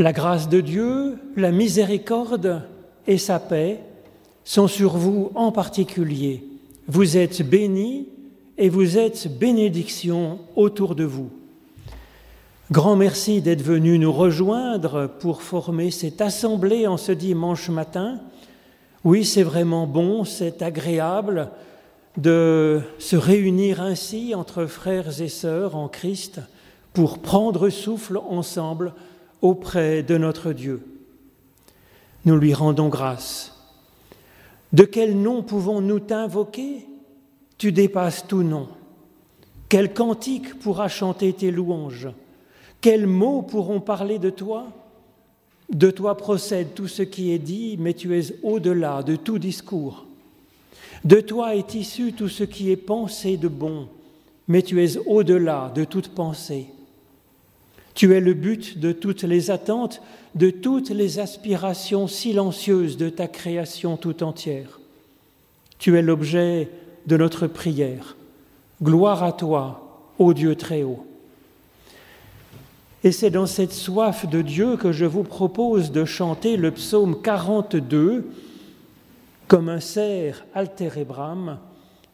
La grâce de Dieu, la miséricorde et sa paix sont sur vous en particulier. Vous êtes bénis et vous êtes bénédiction autour de vous. Grand merci d'être venu nous rejoindre pour former cette assemblée en ce dimanche matin. Oui, c'est vraiment bon, c'est agréable de se réunir ainsi entre frères et sœurs en Christ pour prendre souffle ensemble auprès de notre Dieu. Nous lui rendons grâce. De quel nom pouvons-nous t'invoquer? Tu dépasses tout nom. Quel cantique pourra chanter tes louanges? Quels mots pourront parler de toi? De toi procède tout ce qui est dit, mais tu es au-delà de tout discours. De toi est issu tout ce qui est pensé de bon, mais tu es au-delà de toute pensée. Tu es le but de toutes les attentes, de toutes les aspirations silencieuses de ta création tout entière. Tu es l'objet de notre prière. Gloire à toi, ô Dieu très haut. Et c'est dans cette soif de Dieu que je vous propose de chanter le psaume 42 comme un cerf altérébram.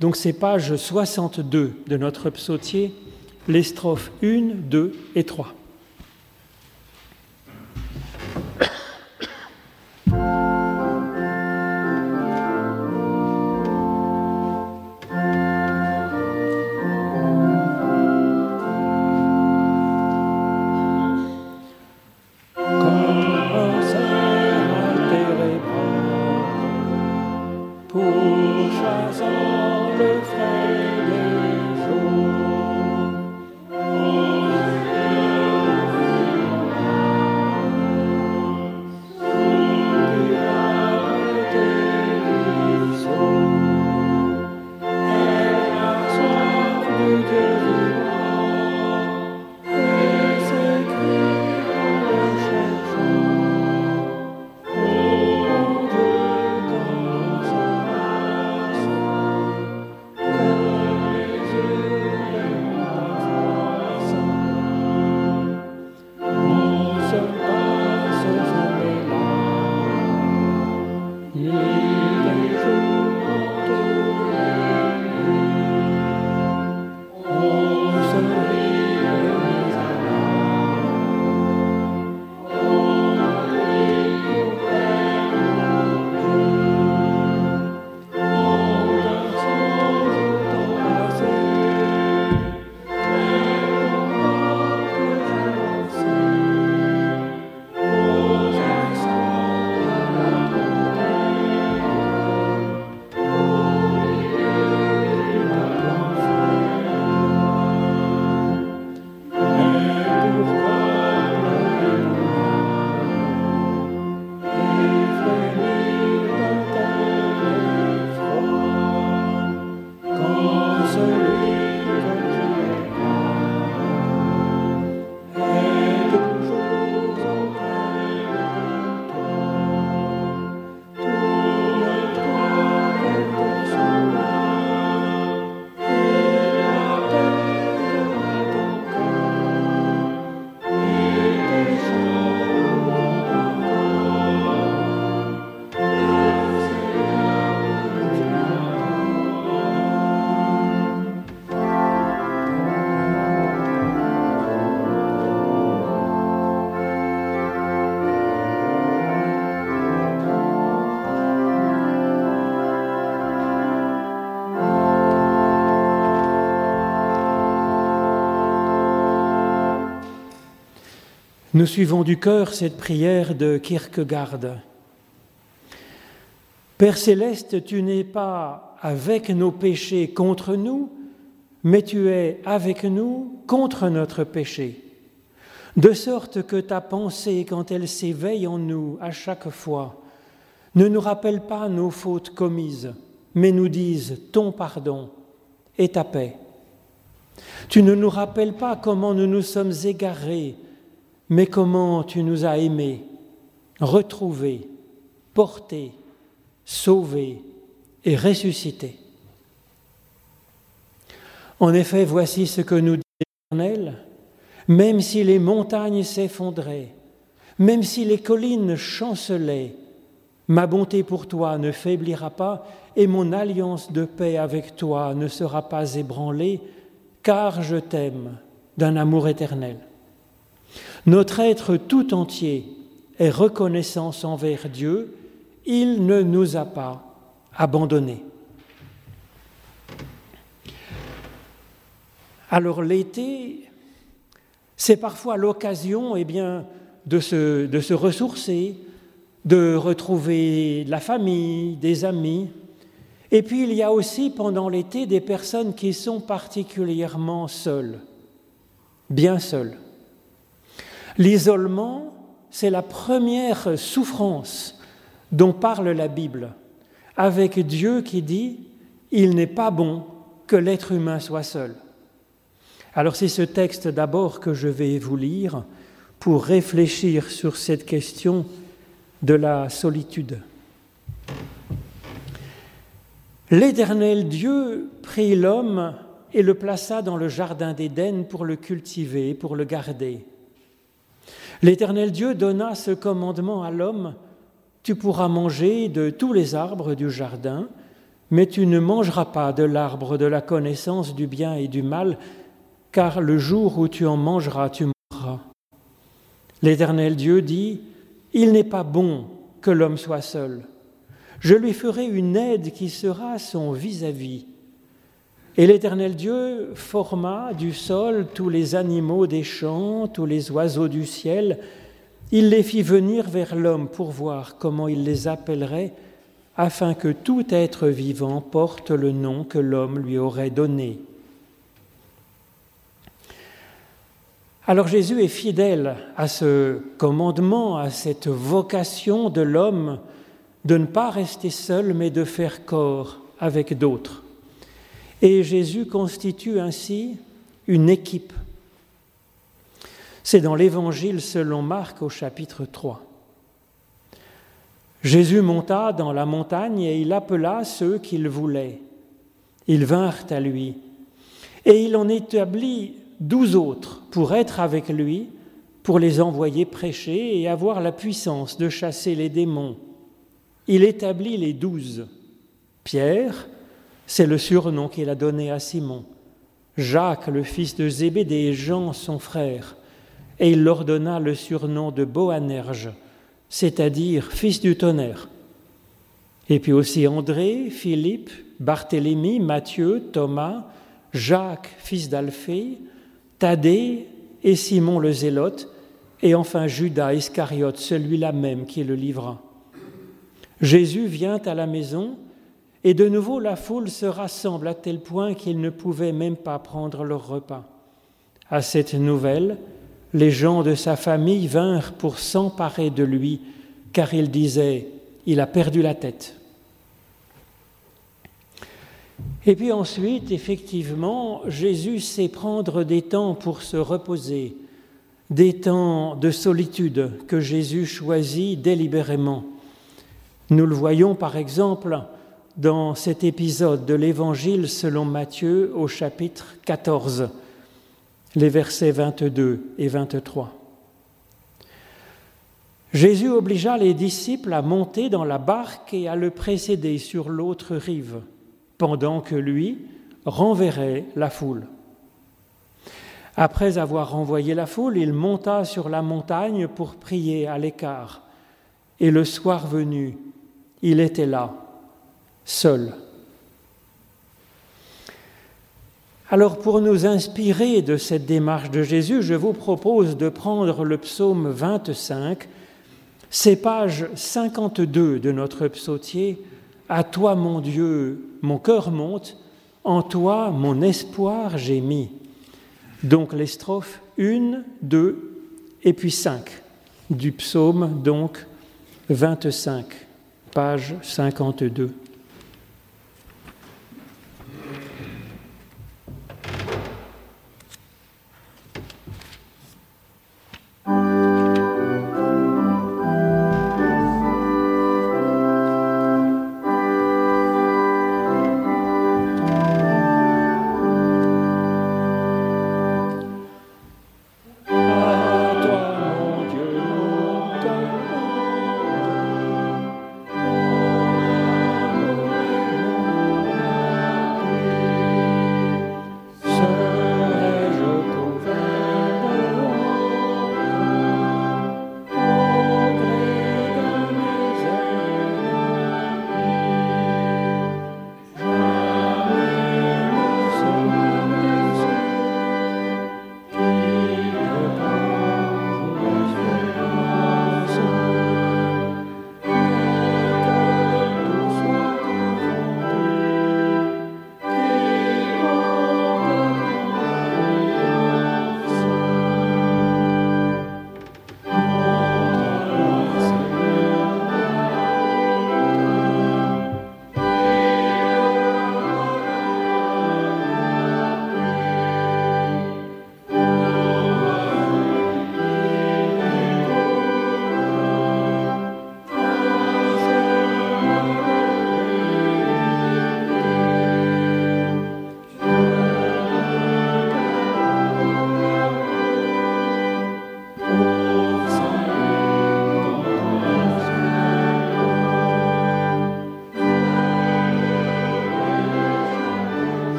Donc c'est page 62 de notre psautier, les strophes 1, 2 et 3. you Nous suivons du cœur cette prière de Kierkegaard. Père céleste, tu n'es pas avec nos péchés contre nous, mais tu es avec nous contre notre péché. De sorte que ta pensée, quand elle s'éveille en nous à chaque fois, ne nous rappelle pas nos fautes commises, mais nous dise ton pardon et ta paix. Tu ne nous rappelles pas comment nous nous sommes égarés, mais comment tu nous as aimés, retrouvés, portés, sauvés et ressuscités. En effet, voici ce que nous dit l'Éternel, même si les montagnes s'effondraient, Même si les collines chancelaient, ma bonté pour toi ne faiblira pas et mon alliance de paix avec toi ne sera pas ébranlée, car je t'aime d'un amour éternel. Notre être tout entier est reconnaissance envers Dieu, il ne nous a pas abandonnés. Alors l'été, c'est parfois l'occasion eh bien, de, se, de se ressourcer, de retrouver la famille, des amis. Et puis il y a aussi pendant l'été des personnes qui sont particulièrement seules, bien seules. L'isolement, c'est la première souffrance dont parle la Bible, avec Dieu qui dit, Il n'est pas bon que l'être humain soit seul. Alors c'est ce texte d'abord que je vais vous lire pour réfléchir sur cette question de la solitude. L'Éternel Dieu prit l'homme et le plaça dans le jardin d'Éden pour le cultiver, pour le garder. L'Éternel Dieu donna ce commandement à l'homme, Tu pourras manger de tous les arbres du jardin, mais tu ne mangeras pas de l'arbre de la connaissance du bien et du mal, car le jour où tu en mangeras, tu mourras. L'Éternel Dieu dit, Il n'est pas bon que l'homme soit seul. Je lui ferai une aide qui sera son vis-à-vis. Et l'Éternel Dieu forma du sol tous les animaux des champs, tous les oiseaux du ciel. Il les fit venir vers l'homme pour voir comment il les appellerait, afin que tout être vivant porte le nom que l'homme lui aurait donné. Alors Jésus est fidèle à ce commandement, à cette vocation de l'homme de ne pas rester seul, mais de faire corps avec d'autres. Et Jésus constitue ainsi une équipe. C'est dans l'Évangile selon Marc au chapitre 3. Jésus monta dans la montagne et il appela ceux qu'il voulait. Ils vinrent à lui. Et il en établit douze autres pour être avec lui, pour les envoyer prêcher et avoir la puissance de chasser les démons. Il établit les douze. Pierre, c'est le surnom qu'il a donné à Simon. Jacques, le fils de Zébédée, et Jean, son frère. Et il leur donna le surnom de Boanerge, c'est-à-dire fils du tonnerre. Et puis aussi André, Philippe, Barthélemy, Matthieu, Thomas, Jacques, fils d'Alphée, Thaddée et Simon le Zélote, et enfin Judas Iscariote, celui-là même qui le livra. Jésus vient à la maison, et de nouveau la foule se rassemble à tel point qu'ils ne pouvaient même pas prendre leur repas. À cette nouvelle, les gens de sa famille vinrent pour s'emparer de lui, car ils disaient, il a perdu la tête. Et puis ensuite, effectivement, Jésus sait prendre des temps pour se reposer, des temps de solitude que Jésus choisit délibérément. Nous le voyons par exemple dans cet épisode de l'Évangile selon Matthieu au chapitre 14, les versets 22 et 23. Jésus obligea les disciples à monter dans la barque et à le précéder sur l'autre rive pendant que lui renverrait la foule. Après avoir renvoyé la foule, il monta sur la montagne pour prier à l'écart. Et le soir venu, il était là, seul. Alors pour nous inspirer de cette démarche de Jésus, je vous propose de prendre le psaume 25, c'est page 52 de notre psautier, À toi mon Dieu, mon cœur monte, en toi mon espoir j'ai mis. Donc les strophes 1, 2 et puis 5 du psaume, donc 25, page 52.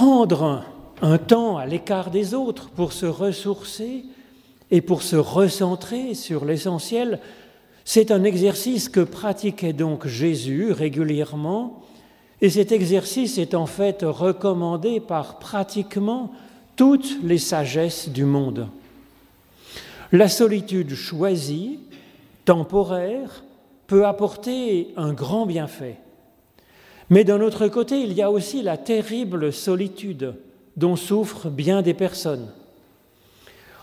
Prendre un temps à l'écart des autres pour se ressourcer et pour se recentrer sur l'essentiel, c'est un exercice que pratiquait donc Jésus régulièrement, et cet exercice est en fait recommandé par pratiquement toutes les sagesses du monde. La solitude choisie, temporaire, peut apporter un grand bienfait. Mais d'un autre côté, il y a aussi la terrible solitude dont souffrent bien des personnes.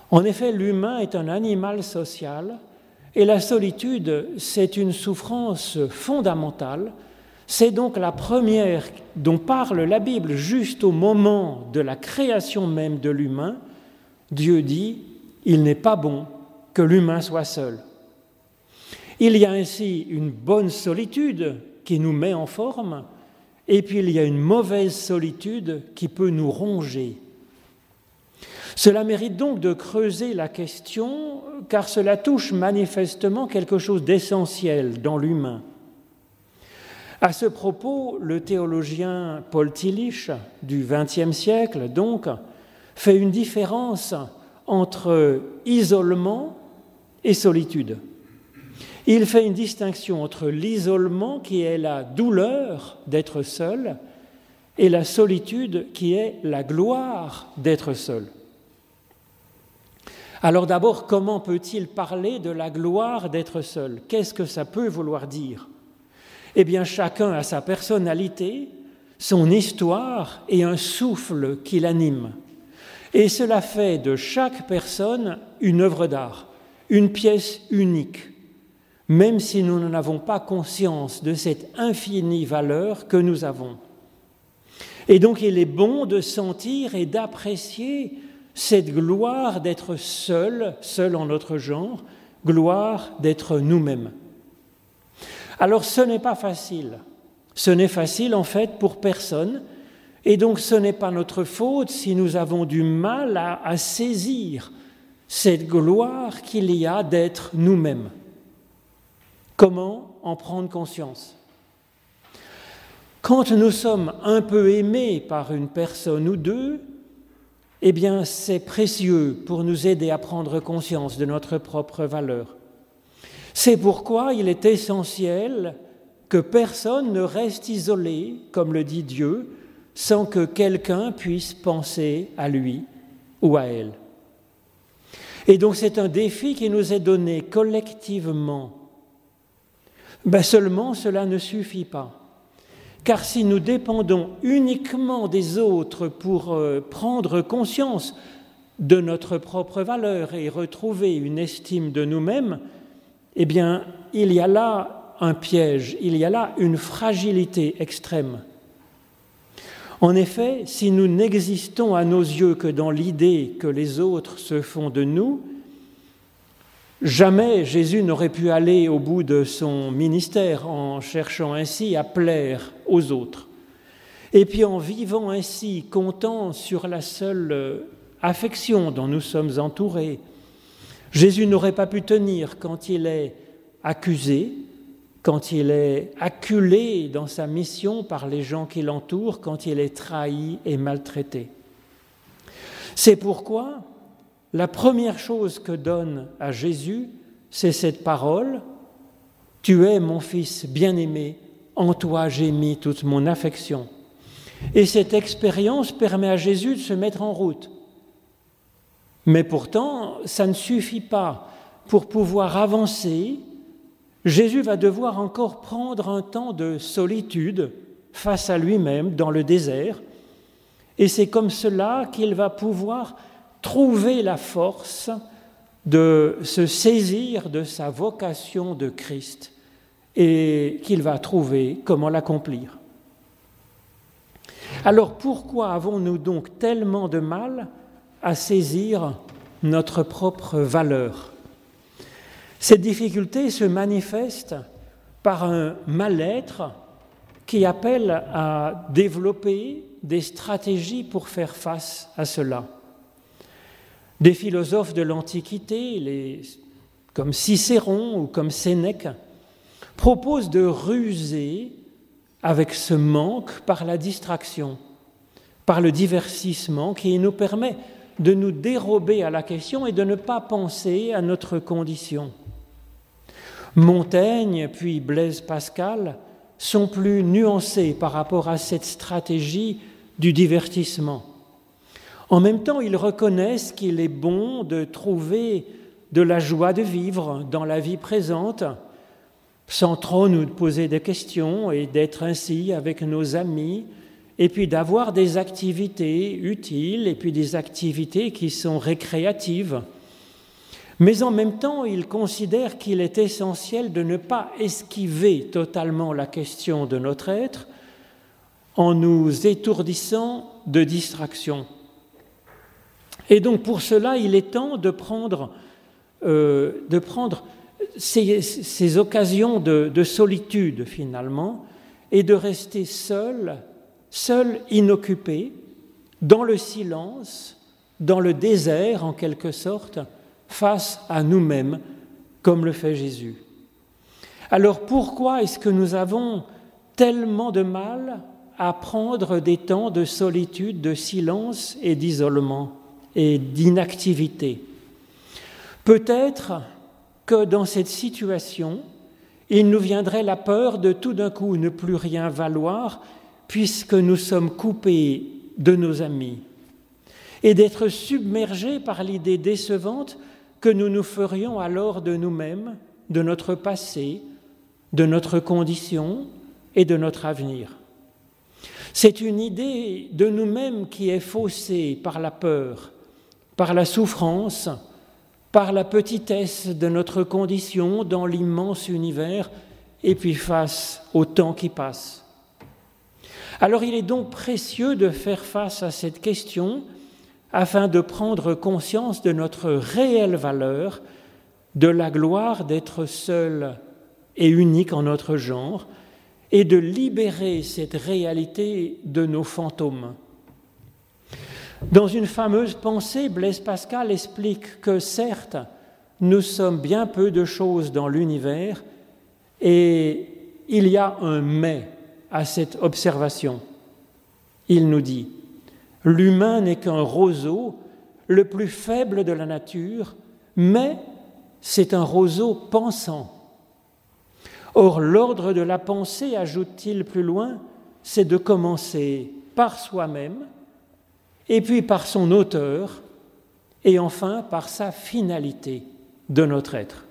En effet, l'humain est un animal social et la solitude, c'est une souffrance fondamentale. C'est donc la première dont parle la Bible juste au moment de la création même de l'humain. Dieu dit, il n'est pas bon que l'humain soit seul. Il y a ainsi une bonne solitude qui nous met en forme, et puis il y a une mauvaise solitude qui peut nous ronger. Cela mérite donc de creuser la question, car cela touche manifestement quelque chose d'essentiel dans l'humain. À ce propos, le théologien Paul Tillich du XXe siècle, donc, fait une différence entre isolement et solitude. Il fait une distinction entre l'isolement qui est la douleur d'être seul et la solitude qui est la gloire d'être seul. Alors d'abord, comment peut-il parler de la gloire d'être seul? Qu'est-ce que ça peut vouloir dire? Eh bien, chacun a sa personnalité, son histoire et un souffle qui l'anime. Et cela fait de chaque personne une œuvre d'art, une pièce unique même si nous n'en avons pas conscience de cette infinie valeur que nous avons. Et donc il est bon de sentir et d'apprécier cette gloire d'être seul, seul en notre genre, gloire d'être nous-mêmes. Alors ce n'est pas facile. Ce n'est facile en fait pour personne. Et donc ce n'est pas notre faute si nous avons du mal à, à saisir cette gloire qu'il y a d'être nous-mêmes. Comment en prendre conscience? Quand nous sommes un peu aimés par une personne ou deux, eh bien c'est précieux pour nous aider à prendre conscience de notre propre valeur. C'est pourquoi il est essentiel que personne ne reste isolé, comme le dit Dieu, sans que quelqu'un puisse penser à lui ou à elle. Et donc c'est un défi qui nous est donné collectivement. Ben seulement cela ne suffit pas. Car si nous dépendons uniquement des autres pour euh, prendre conscience de notre propre valeur et retrouver une estime de nous-mêmes, eh bien, il y a là un piège, il y a là une fragilité extrême. En effet, si nous n'existons à nos yeux que dans l'idée que les autres se font de nous, jamais Jésus n'aurait pu aller au bout de son ministère en cherchant ainsi à plaire aux autres. Et puis en vivant ainsi, comptant sur la seule affection dont nous sommes entourés, Jésus n'aurait pas pu tenir quand il est accusé, quand il est acculé dans sa mission par les gens qui l'entourent, quand il est trahi et maltraité. C'est pourquoi la première chose que donne à Jésus, c'est cette parole, Tu es mon fils bien-aimé, en toi j'ai mis toute mon affection. Et cette expérience permet à Jésus de se mettre en route. Mais pourtant, ça ne suffit pas pour pouvoir avancer Jésus va devoir encore prendre un temps de solitude face à lui-même dans le désert, et c'est comme cela qu'il va pouvoir trouver la force de se saisir de sa vocation de Christ et qu'il va trouver comment l'accomplir. Alors pourquoi avons-nous donc tellement de mal à saisir notre propre valeur? Cette difficulté se manifeste par un mal-être qui appelle à développer des stratégies pour faire face à cela. Des philosophes de l'Antiquité, comme Cicéron ou comme Sénèque, proposent de ruser avec ce manque par la distraction, par le divertissement qui nous permet de nous dérober à la question et de ne pas penser à notre condition. Montaigne puis Blaise Pascal sont plus nuancés par rapport à cette stratégie du divertissement. En même temps, ils reconnaissent qu'il est bon de trouver de la joie de vivre dans la vie présente, sans trop nous poser des questions et d'être ainsi avec nos amis, et puis d'avoir des activités utiles et puis des activités qui sont récréatives. Mais en même temps, il considère qu'il est essentiel de ne pas esquiver totalement la question de notre être en nous étourdissant de distractions. Et donc pour cela, il est temps de prendre, euh, ces, occasions de, solitude finalement et de rester seul, seul, inoccupé, dans le silence, dans le désert en quelque sorte, face à nous-mêmes, comme le fait Jésus. Alors pourquoi est-ce que nous avons tellement de mal à prendre des temps de solitude, de silence et d'isolement? Et d'inactivité Peut-être que dans cette situation, il nous viendrait la peur de tout d'un coup ne plus rien valoir puisque nous sommes coupés de nos amis et d'être submergés par l'idée décevante que nous nous ferions alors de nous-mêmes, de notre passé, de notre condition et de notre avenir. C'est une idée de nous-mêmes qui est faussée par la peur, par la souffrance, par la petitesse de notre condition dans l'immense univers et puis face au temps qui passe. Alors il est donc précieux de faire face à cette question afin de prendre conscience de notre réelle valeur, de la gloire d'être seul et unique en notre genre, et de libérer cette réalité de nos fantômes. Dans une fameuse pensée, Blaise Pascal explique que certes, nous sommes bien peu de choses dans l'univers, Et il y a un mais à cette observation. Il nous dit, l'humain n'est qu'un roseau, le plus faible de la nature, mais c'est un roseau pensant. Or, l'ordre de la pensée, ajoute-t-il plus loin, c'est de commencer par soi-même, et puis par son auteur, et enfin par sa finalité de notre être.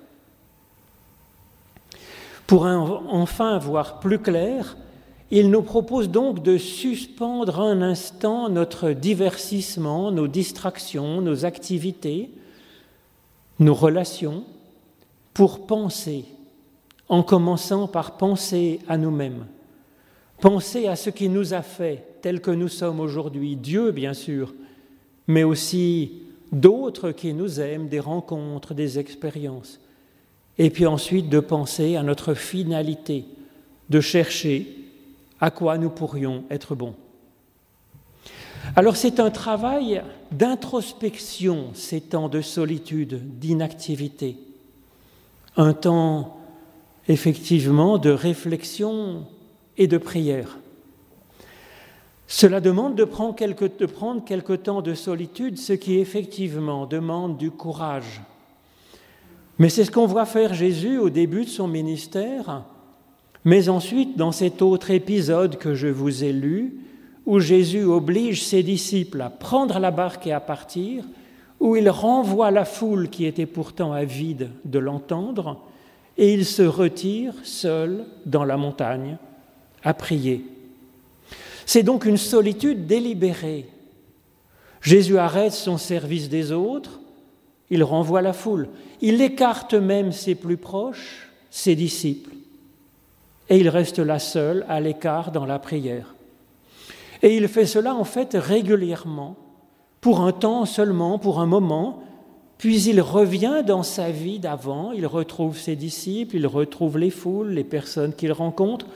Pour enfin voir plus clair, il nous propose donc de suspendre un instant notre divertissement, nos distractions, nos activités, nos relations, pour penser, en commençant par penser à nous-mêmes, penser à ce qui nous a fait tel que nous sommes aujourd'hui, Dieu bien sûr, mais aussi d'autres qui nous aiment, des rencontres, des expériences et puis ensuite de penser à notre finalité, de chercher à quoi nous pourrions être bons. Alors c'est un travail d'introspection, ces temps de solitude, d'inactivité, un temps effectivement de réflexion et de prière. Cela demande de prendre, quelque, de prendre quelque temps de solitude, ce qui effectivement demande du courage, mais c'est ce qu'on voit faire Jésus au début de son ministère, mais ensuite dans cet autre épisode que je vous ai lu, où Jésus oblige ses disciples à prendre la barque et à partir, où il renvoie la foule qui était pourtant avide de l'entendre, et il se retire seul dans la montagne à prier. C'est donc une solitude délibérée. Jésus arrête son service des autres, il renvoie la foule. Il écarte même ses plus proches, ses disciples. Et il reste là seul, à l'écart, dans la prière. Et il fait cela en fait régulièrement, pour un temps seulement, pour un moment, puis il revient dans sa vie d'avant, il retrouve ses disciples, il retrouve les foules, les personnes qu'il rencontre.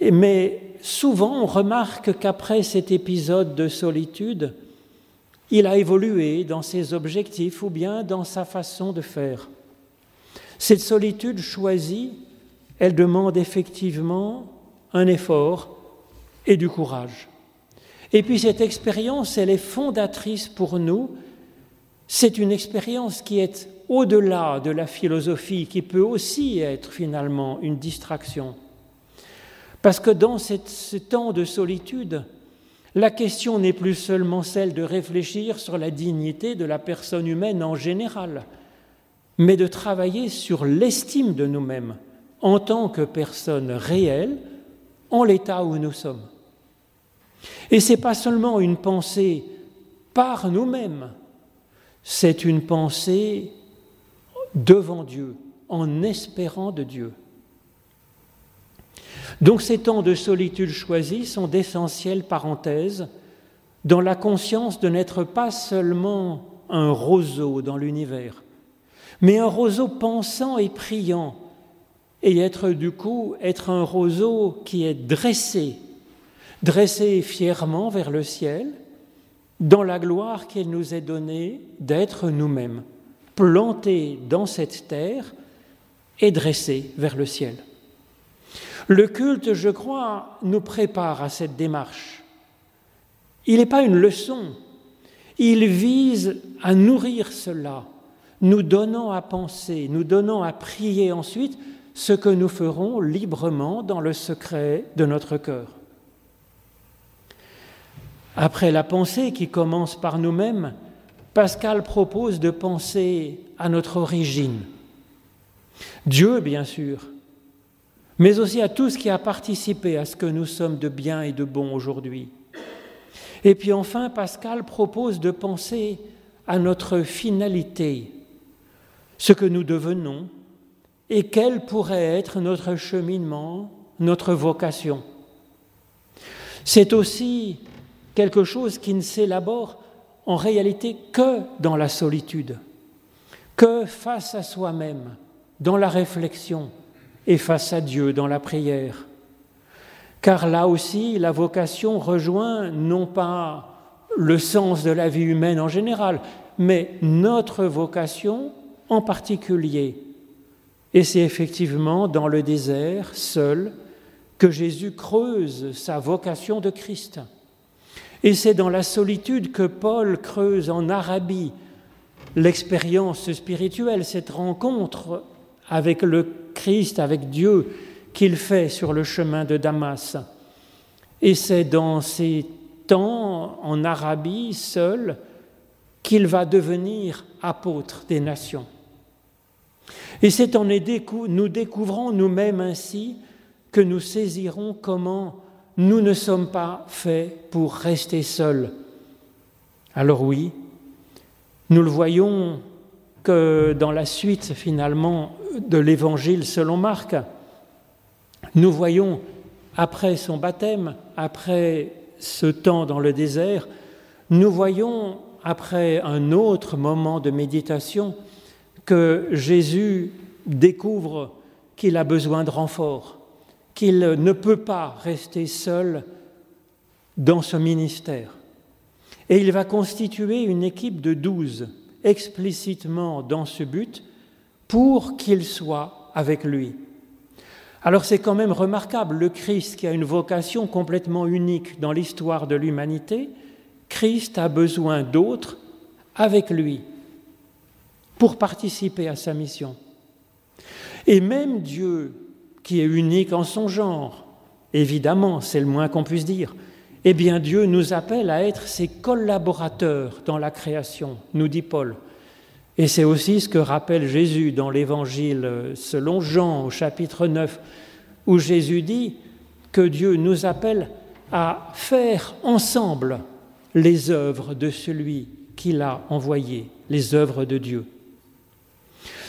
Mais souvent, on remarque qu'après cet épisode de solitude, il a évolué dans ses objectifs ou bien dans sa façon de faire. Cette solitude choisie, elle demande effectivement un effort et du courage. Et puis cette expérience, elle est fondatrice pour nous. C'est une expérience qui est au-delà de la philosophie, qui peut aussi être finalement une distraction. Parce que dans ce temps de solitude, la question n'est plus seulement celle de réfléchir sur la dignité de la personne humaine en général, mais de travailler sur l'estime de nous-mêmes en tant que personnes réelles en l'état où nous sommes. Et ce n'est pas seulement une pensée par nous-mêmes, c'est une pensée devant Dieu, en espérant de Dieu. Donc ces temps de solitude choisis sont d'essentielles parenthèses dans la conscience de n'être pas seulement un roseau dans l'univers, mais un roseau pensant et priant, et être du coup être un roseau qui est dressé, dressé fièrement vers le ciel, dans la gloire qu'il nous est donnée d'être nous-mêmes, plantés dans cette terre et dressés vers le ciel. Le culte, je crois, nous prépare à cette démarche. Il n'est pas une leçon, il vise à nourrir cela, nous donnant à penser, nous donnant à prier ensuite ce que nous ferons librement dans le secret de notre cœur. Après la pensée qui commence par nous-mêmes, Pascal propose de penser à notre origine. Dieu, bien sûr, mais aussi à tout ce qui a participé à ce que nous sommes de bien et de bon aujourd'hui. Et puis enfin, Pascal propose de penser à notre finalité, ce que nous devenons et quel pourrait être notre cheminement, notre vocation. C'est aussi quelque chose qui ne s'élabore en réalité que dans la solitude, que face à soi-même, dans la réflexion, et face à Dieu dans la prière. Car là aussi, la vocation rejoint non pas le sens de la vie humaine en général, mais notre vocation en particulier, Et c'est effectivement dans le désert, seul, que Jésus creuse sa vocation de Christ. Et c'est dans la solitude que Paul creuse en Arabie l'expérience spirituelle, cette rencontre avec le Avec Dieu, qu'il fait sur le chemin de Damas. Et c'est dans ces temps en Arabie seul qu'il va devenir apôtre des nations. Et c'est en nous découvrons nous-mêmes ainsi que nous saisirons comment nous ne sommes pas faits pour rester seuls. Alors oui, nous le voyons que dans la suite finalement de l'évangile selon Marc, nous voyons après son baptême, après ce temps dans le désert, nous voyons après un autre moment de méditation que Jésus découvre qu'il a besoin de renfort, qu'il ne peut pas rester seul dans ce ministère. Et il va constituer une équipe de douze explicitement dans ce but pour qu'il soit avec lui. Alors c'est quand même remarquable, le Christ qui a une vocation complètement unique dans l'histoire de l'humanité, Christ a besoin d'autres avec lui pour participer à sa mission. Et même Dieu, qui est unique en son genre, évidemment, c'est le moins qu'on puisse dire, eh bien Dieu nous appelle à être ses collaborateurs dans la création, nous dit Paul. Et c'est aussi ce que rappelle Jésus dans l'Évangile selon Jean au chapitre 9, où Jésus dit que Dieu nous appelle à faire ensemble les œuvres de celui qu'il a envoyé, les œuvres de Dieu.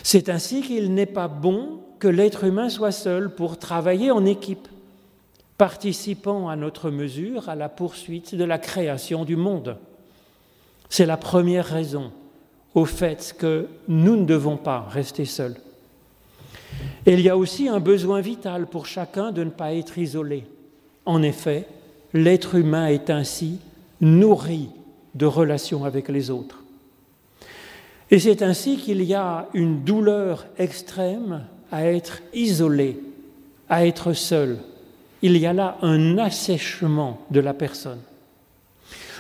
C'est ainsi qu'il n'est pas bon que l'être humain soit seul pour travailler en équipe, participant à notre mesure à la poursuite de la création du monde. C'est la première raison au fait que nous ne devons pas rester seuls. Et il y a aussi un besoin vital pour chacun de ne pas être isolé. En effet, l'être humain est ainsi nourri de relations avec les autres. Et c'est ainsi qu'il y a une douleur extrême à être isolé, à être seul. Il y a là un assèchement de la personne.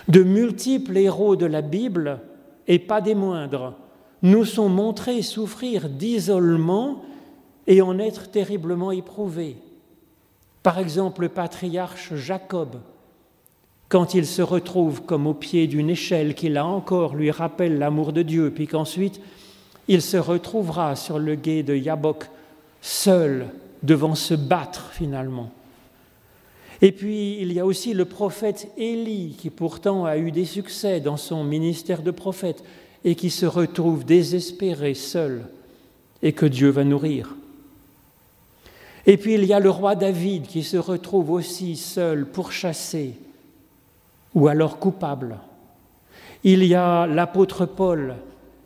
De multiples héros de la Bible et pas des moindres, nous sont montrés souffrir d'isolement et en être terriblement éprouvés. Par exemple, le patriarche Jacob, quand il se retrouve comme au pied d'une échelle qui là encore lui rappelle l'amour de Dieu, puis qu'ensuite il se retrouvera sur le gué de Yabok, seul, devant se battre finalement. Et puis, il y a aussi le prophète Élie, qui pourtant a eu des succès dans son ministère de prophète, et qui se retrouve désespéré, seul, et que Dieu va nourrir. Et puis, il y a le roi David, qui se retrouve aussi seul, pourchassé, ou alors coupable. Il y a l'apôtre Paul,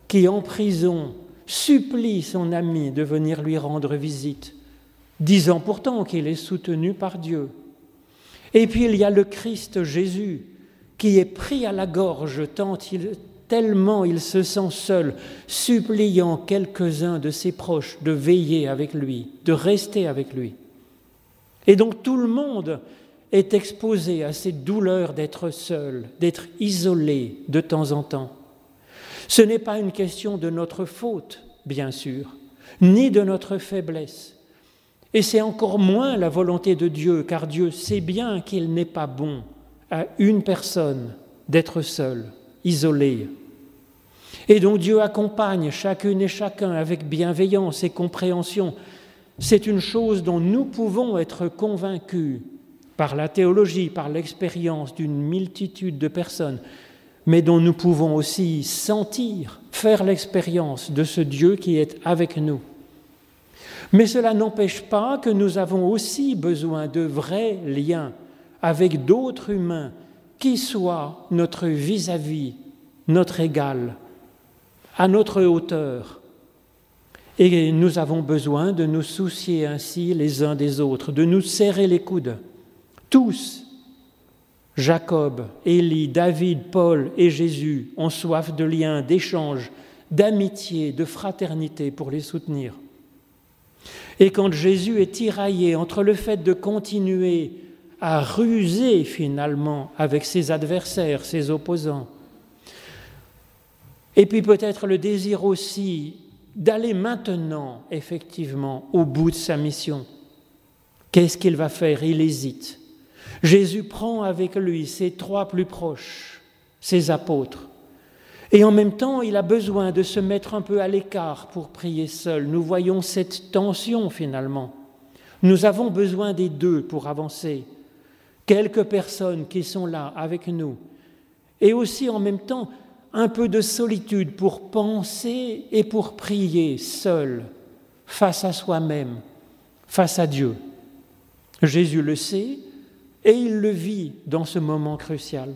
qui en prison supplie son ami de venir lui rendre visite, disant pourtant qu'il est soutenu par Dieu. Et puis il y a le Christ Jésus qui est pris à la gorge tellement il se sent seul, suppliant quelques-uns de ses proches de veiller avec lui, de rester avec lui. Et donc tout le monde est exposé à cette douleur d'être seul, d'être isolé de temps en temps. Ce n'est pas une question de notre faute, bien sûr, ni de notre faiblesse. Et c'est encore moins la volonté de Dieu, car Dieu sait bien qu'il n'est pas bon à une personne d'être seule, isolée. Et donc Dieu accompagne chacune et chacun avec bienveillance et compréhension. C'est une chose dont nous pouvons être convaincus par la théologie, par l'expérience d'une multitude de personnes, mais dont nous pouvons aussi sentir, faire l'expérience de ce Dieu qui est avec nous. Mais cela n'empêche pas que nous avons aussi besoin de vrais liens avec d'autres humains qui soient notre vis-à-vis, notre égal, à notre hauteur. Et nous avons besoin de nous soucier ainsi les uns des autres, de nous serrer les coudes. Tous, Jacob, Élie, David, Paul et Jésus ont soif de liens, d'échanges, d'amitié, de fraternité pour les soutenir. Et quand Jésus est tiraillé entre le fait de continuer à ruser finalement avec ses adversaires, ses opposants, et puis peut-être le désir aussi d'aller maintenant effectivement au bout de sa mission. Qu'est-ce qu'il va faire? Il hésite. Jésus prend avec lui ses trois plus proches, ses apôtres. Et en même temps, il a besoin de se mettre un peu à l'écart pour prier seul. Nous voyons cette tension finalement. Nous avons besoin des deux pour avancer. Quelques personnes qui sont là avec nous. Et aussi en même temps, un peu de solitude pour penser et pour prier seul, face à soi-même, face à Dieu. Jésus le sait et il le vit dans ce moment crucial.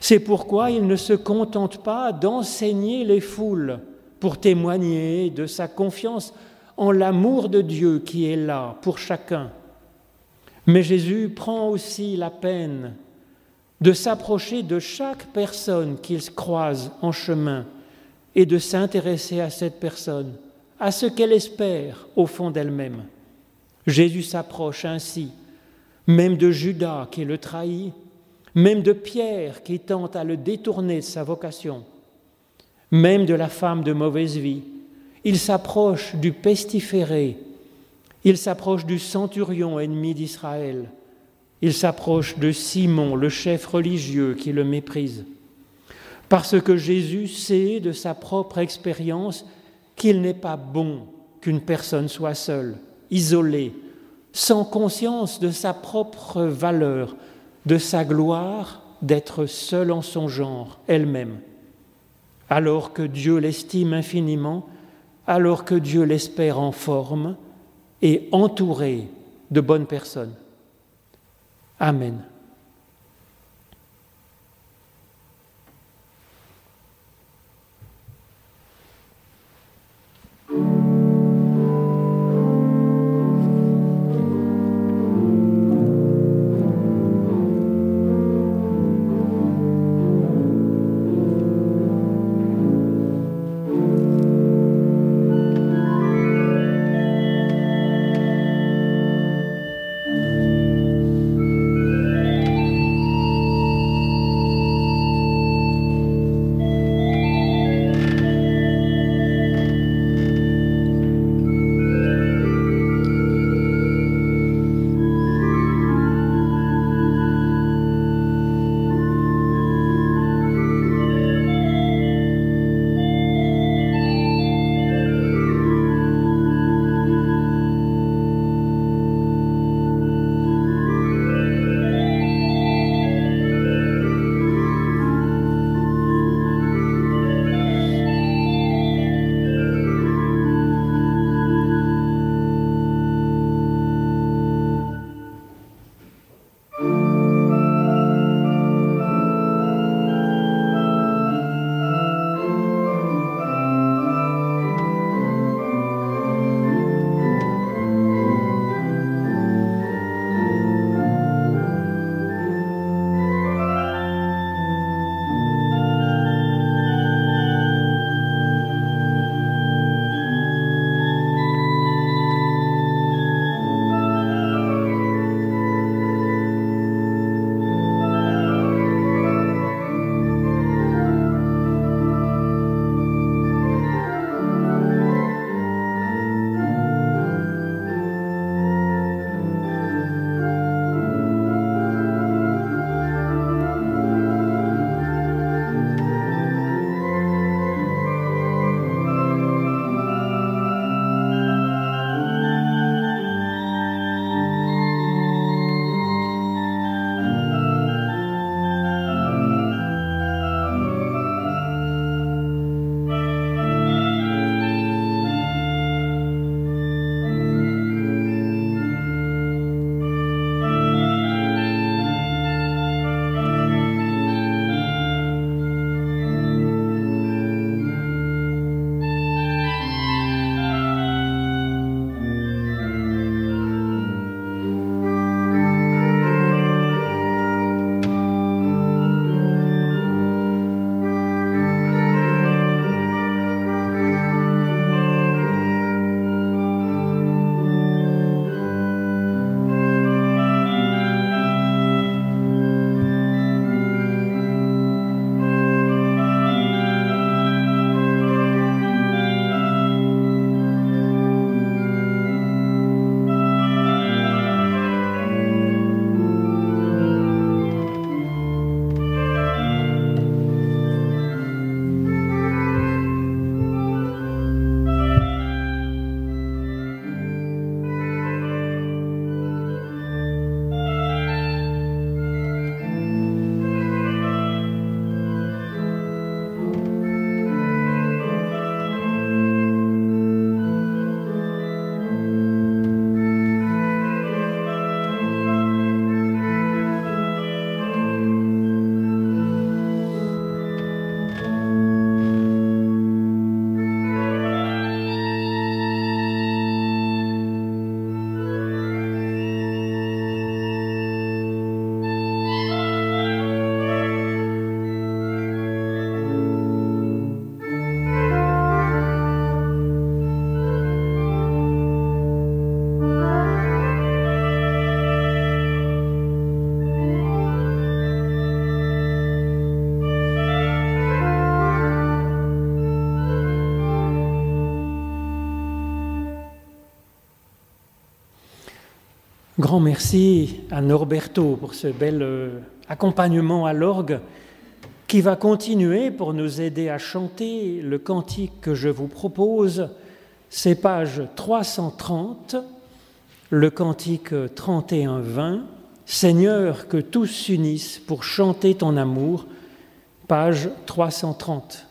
C'est pourquoi il ne se contente pas d'enseigner les foules pour témoigner de sa confiance en l'amour de Dieu qui est là pour chacun. Mais Jésus prend aussi la peine de s'approcher de chaque personne qu'il croise en chemin et de s'intéresser à cette personne, à ce qu'elle espère au fond d'elle-même. Jésus s'approche ainsi, même de Judas qui le trahit, même de Pierre qui tente à le détourner de sa vocation, même de la femme de mauvaise vie. Il s'approche du pestiféré, il s'approche du centurion ennemi d'Israël, il s'approche de Simon, le chef religieux, qui le méprise. Parce que Jésus sait de sa propre expérience qu'il n'est pas bon qu'une personne soit seule, isolée, sans conscience de sa propre valeur, de sa gloire, d'être seule en son genre, elle-même. Alors que Dieu l'estime infiniment, alors que Dieu l'espère en forme et entouré de bonnes personnes. Amen. Merci à Norberto pour ce bel euh, accompagnement à l'orgue qui va continuer pour nous aider à chanter le cantique que je vous propose. C'est page 330, le cantique 31-20. Seigneur, que tous s'unissent pour chanter ton amour, page 330.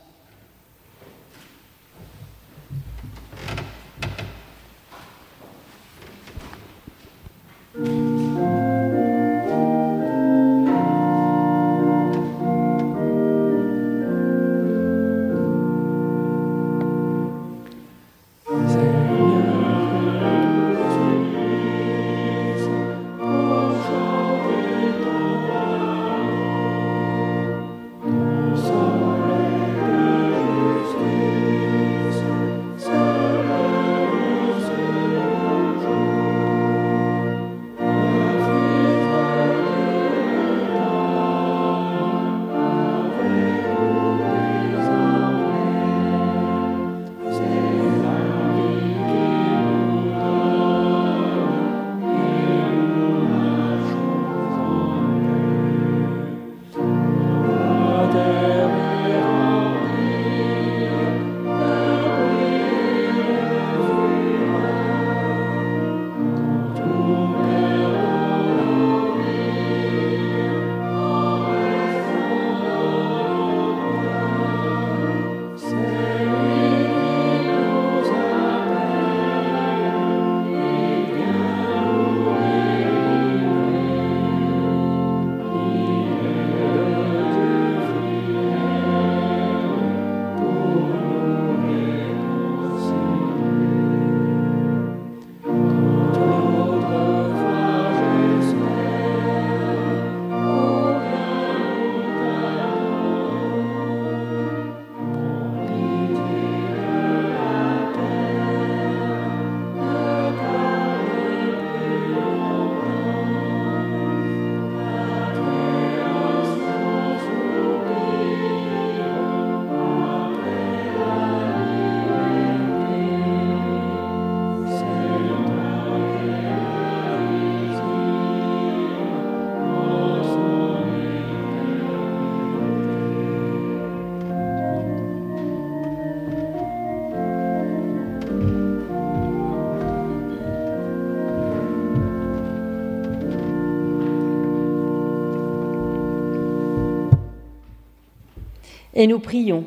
Et nous prions.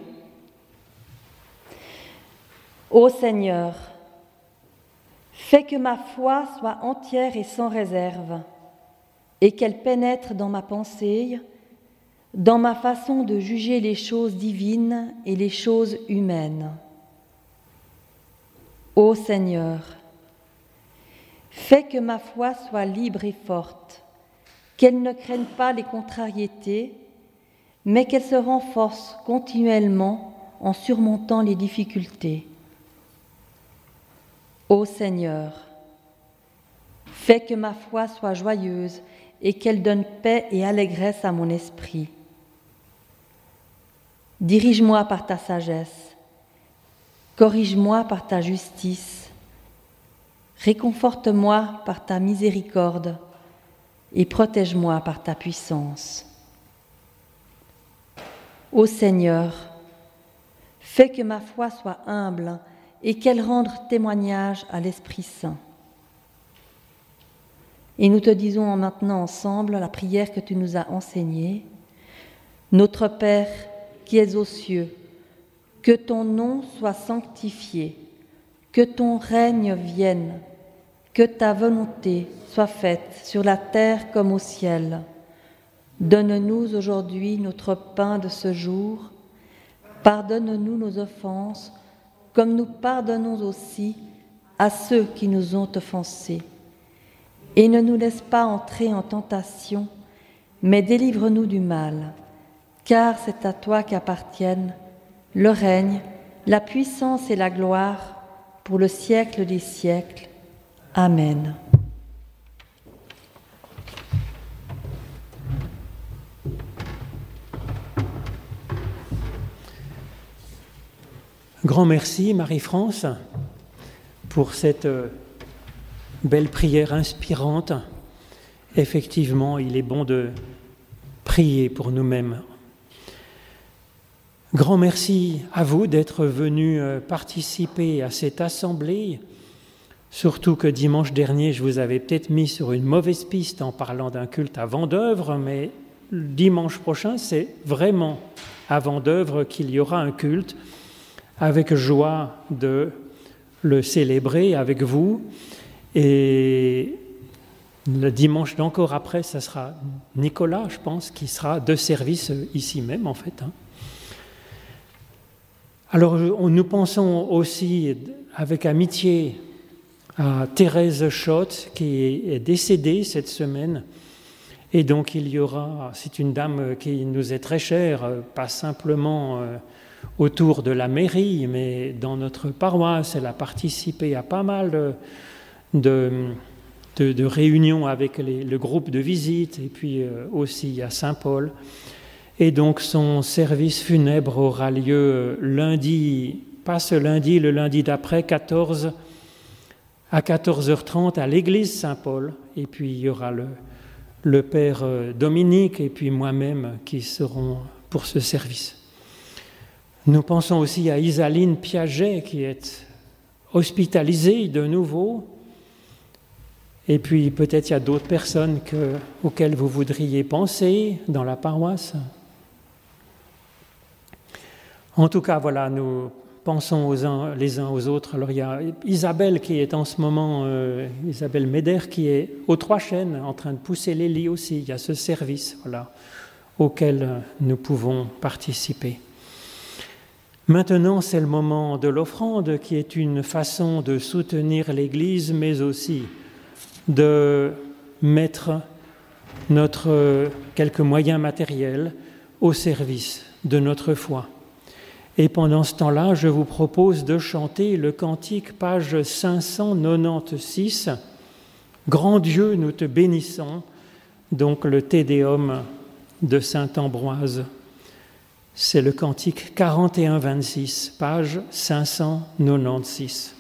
Ô Seigneur, fais que ma foi soit entière et sans réserve, et qu'elle pénètre dans ma pensée, dans ma façon de juger les choses divines et les choses humaines. Ô Seigneur, fais que ma foi soit libre et forte, qu'elle ne craigne pas les contrariétés, mais qu'elle se renforce continuellement en surmontant les difficultés. Ô Seigneur, fais que ma foi soit joyeuse et qu'elle donne paix et allégresse à mon esprit. Dirige-moi par ta sagesse, corrige-moi par ta justice, réconforte-moi par ta miséricorde et protège-moi par ta puissance. Ô Seigneur, fais que ma foi soit humble et qu'elle rende témoignage à l'Esprit Saint. Et nous te disons maintenant ensemble la prière que tu nous as enseignée. Notre Père qui es aux cieux, que ton nom soit sanctifié, que ton règne vienne, que ta volonté soit faite sur la terre comme au ciel. Donne-nous aujourd'hui notre pain de ce jour. Pardonne-nous nos offenses, comme nous pardonnons aussi à ceux qui nous ont offensés. Et ne nous laisse pas entrer en tentation, mais délivre-nous du mal, car c'est à toi qu'appartiennent le règne, la puissance et la gloire pour le siècle des siècles. Amen. Grand merci Marie-France pour cette euh, belle prière inspirante. Effectivement, il est bon de prier pour nous-mêmes. Grand merci à vous d'être venus euh, participer à cette assemblée, surtout que dimanche dernier, je vous avais peut-être mis sur une mauvaise piste en parlant d'un culte avant d'œuvre, mais dimanche prochain, c'est vraiment avant d'œuvre qu'il y aura un culte, avec joie de le célébrer avec vous. Et le dimanche d'encore après, ce sera Nicolas, je pense, qui sera de service ici même, en fait. Hein. Alors, nous pensons aussi avec amitié à Thérèse Schott, qui est décédée cette semaine. Et donc, il y aura, c'est une dame qui nous est très chère, pas simplement euh, autour de la mairie, mais dans notre paroisse. Elle a participé à pas mal de, réunions avec le groupe de visite et puis euh, aussi à Saint-Paul. Et donc son service funèbre aura lieu lundi, pas ce lundi, le lundi d'après, 14 à 14h30 à l'église Saint-Paul. Et puis il y aura le, le père euh, Dominique et puis moi-même qui seront pour ce service. Nous pensons aussi à Isaline Piaget qui est hospitalisée de nouveau. Et puis peut-être il y a d'autres personnes auxquelles vous voudriez penser dans la paroisse. En tout cas, voilà, nous pensons les uns aux autres. Alors il y a Isabelle qui est en ce moment, euh, Isabelle Méder, qui est aux trois chaînes en train de pousser les lits aussi. Il y a ce service auquel nous pouvons participer. Maintenant, c'est le moment de l'offrande qui est une façon de soutenir l'Église, mais aussi de mettre notre quelques moyens matériels au service de notre foi. Et pendant ce temps-là, je vous propose de chanter le cantique page 596. Grand Dieu, nous te bénissons, donc le Tédéum de Saint Ambroise. C'est le cantique 41-26, page 596.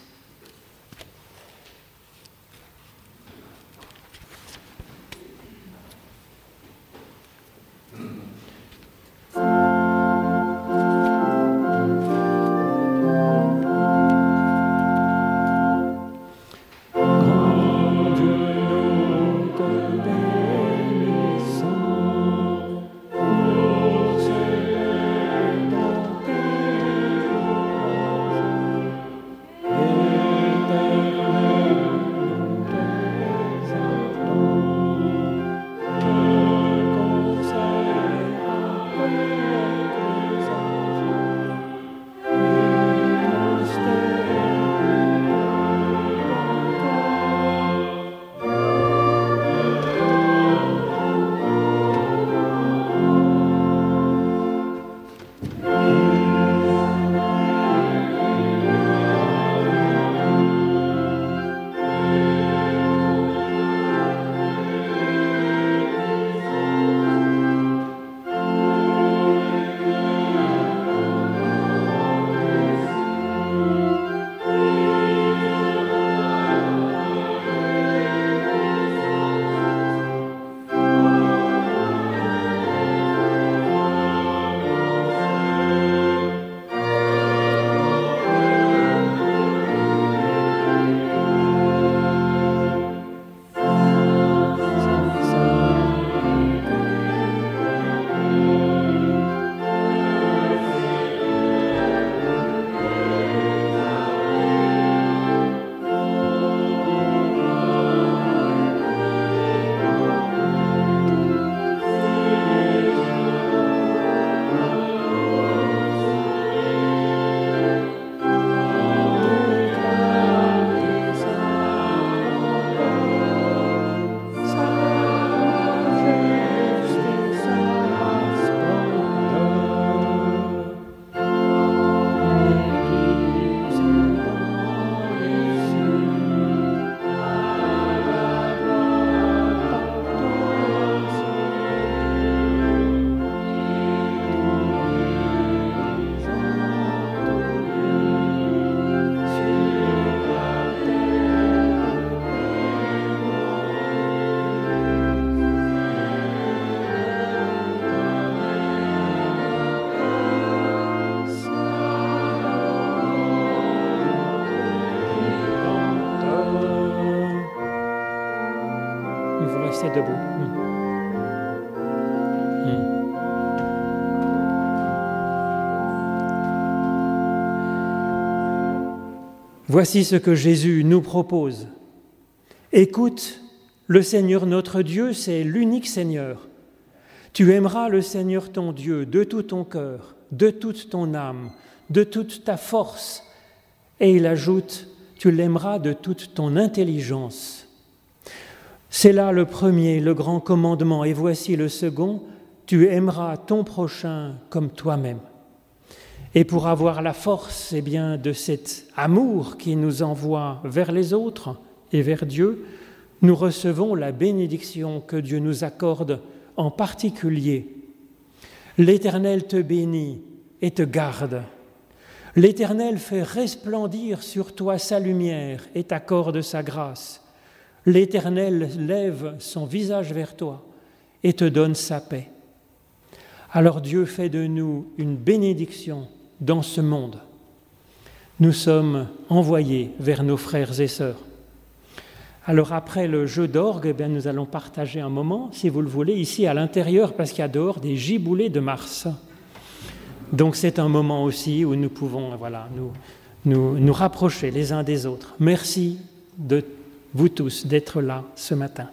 Voici ce que Jésus nous propose. Écoute, le Seigneur notre Dieu, c'est l'unique Seigneur. Tu aimeras le Seigneur ton Dieu de tout ton cœur, de toute ton âme, de toute ta force. Et il ajoute, tu l'aimeras de toute ton intelligence. C'est là le premier, le grand commandement, et voici le second, tu aimeras ton prochain comme toi-même. Et pour avoir la force eh bien, de cet amour qui nous envoie vers les autres et vers Dieu, nous recevons la bénédiction que Dieu nous accorde en particulier. L'Éternel te bénit et te garde. L'Éternel fait resplendir sur toi sa lumière et t'accorde sa grâce. L'Éternel lève son visage vers toi et te donne sa paix. Alors Dieu fait de nous une bénédiction dans ce monde. Nous sommes envoyés vers nos frères et sœurs. Alors après le jeu d'orgue, eh nous allons partager un moment, si vous le voulez, ici à l'intérieur, parce qu'il y a dehors des giboulées de Mars. Donc c'est un moment aussi où nous pouvons voilà, nous, nous rapprocher les uns des autres. Merci de vous tous d'être là ce matin.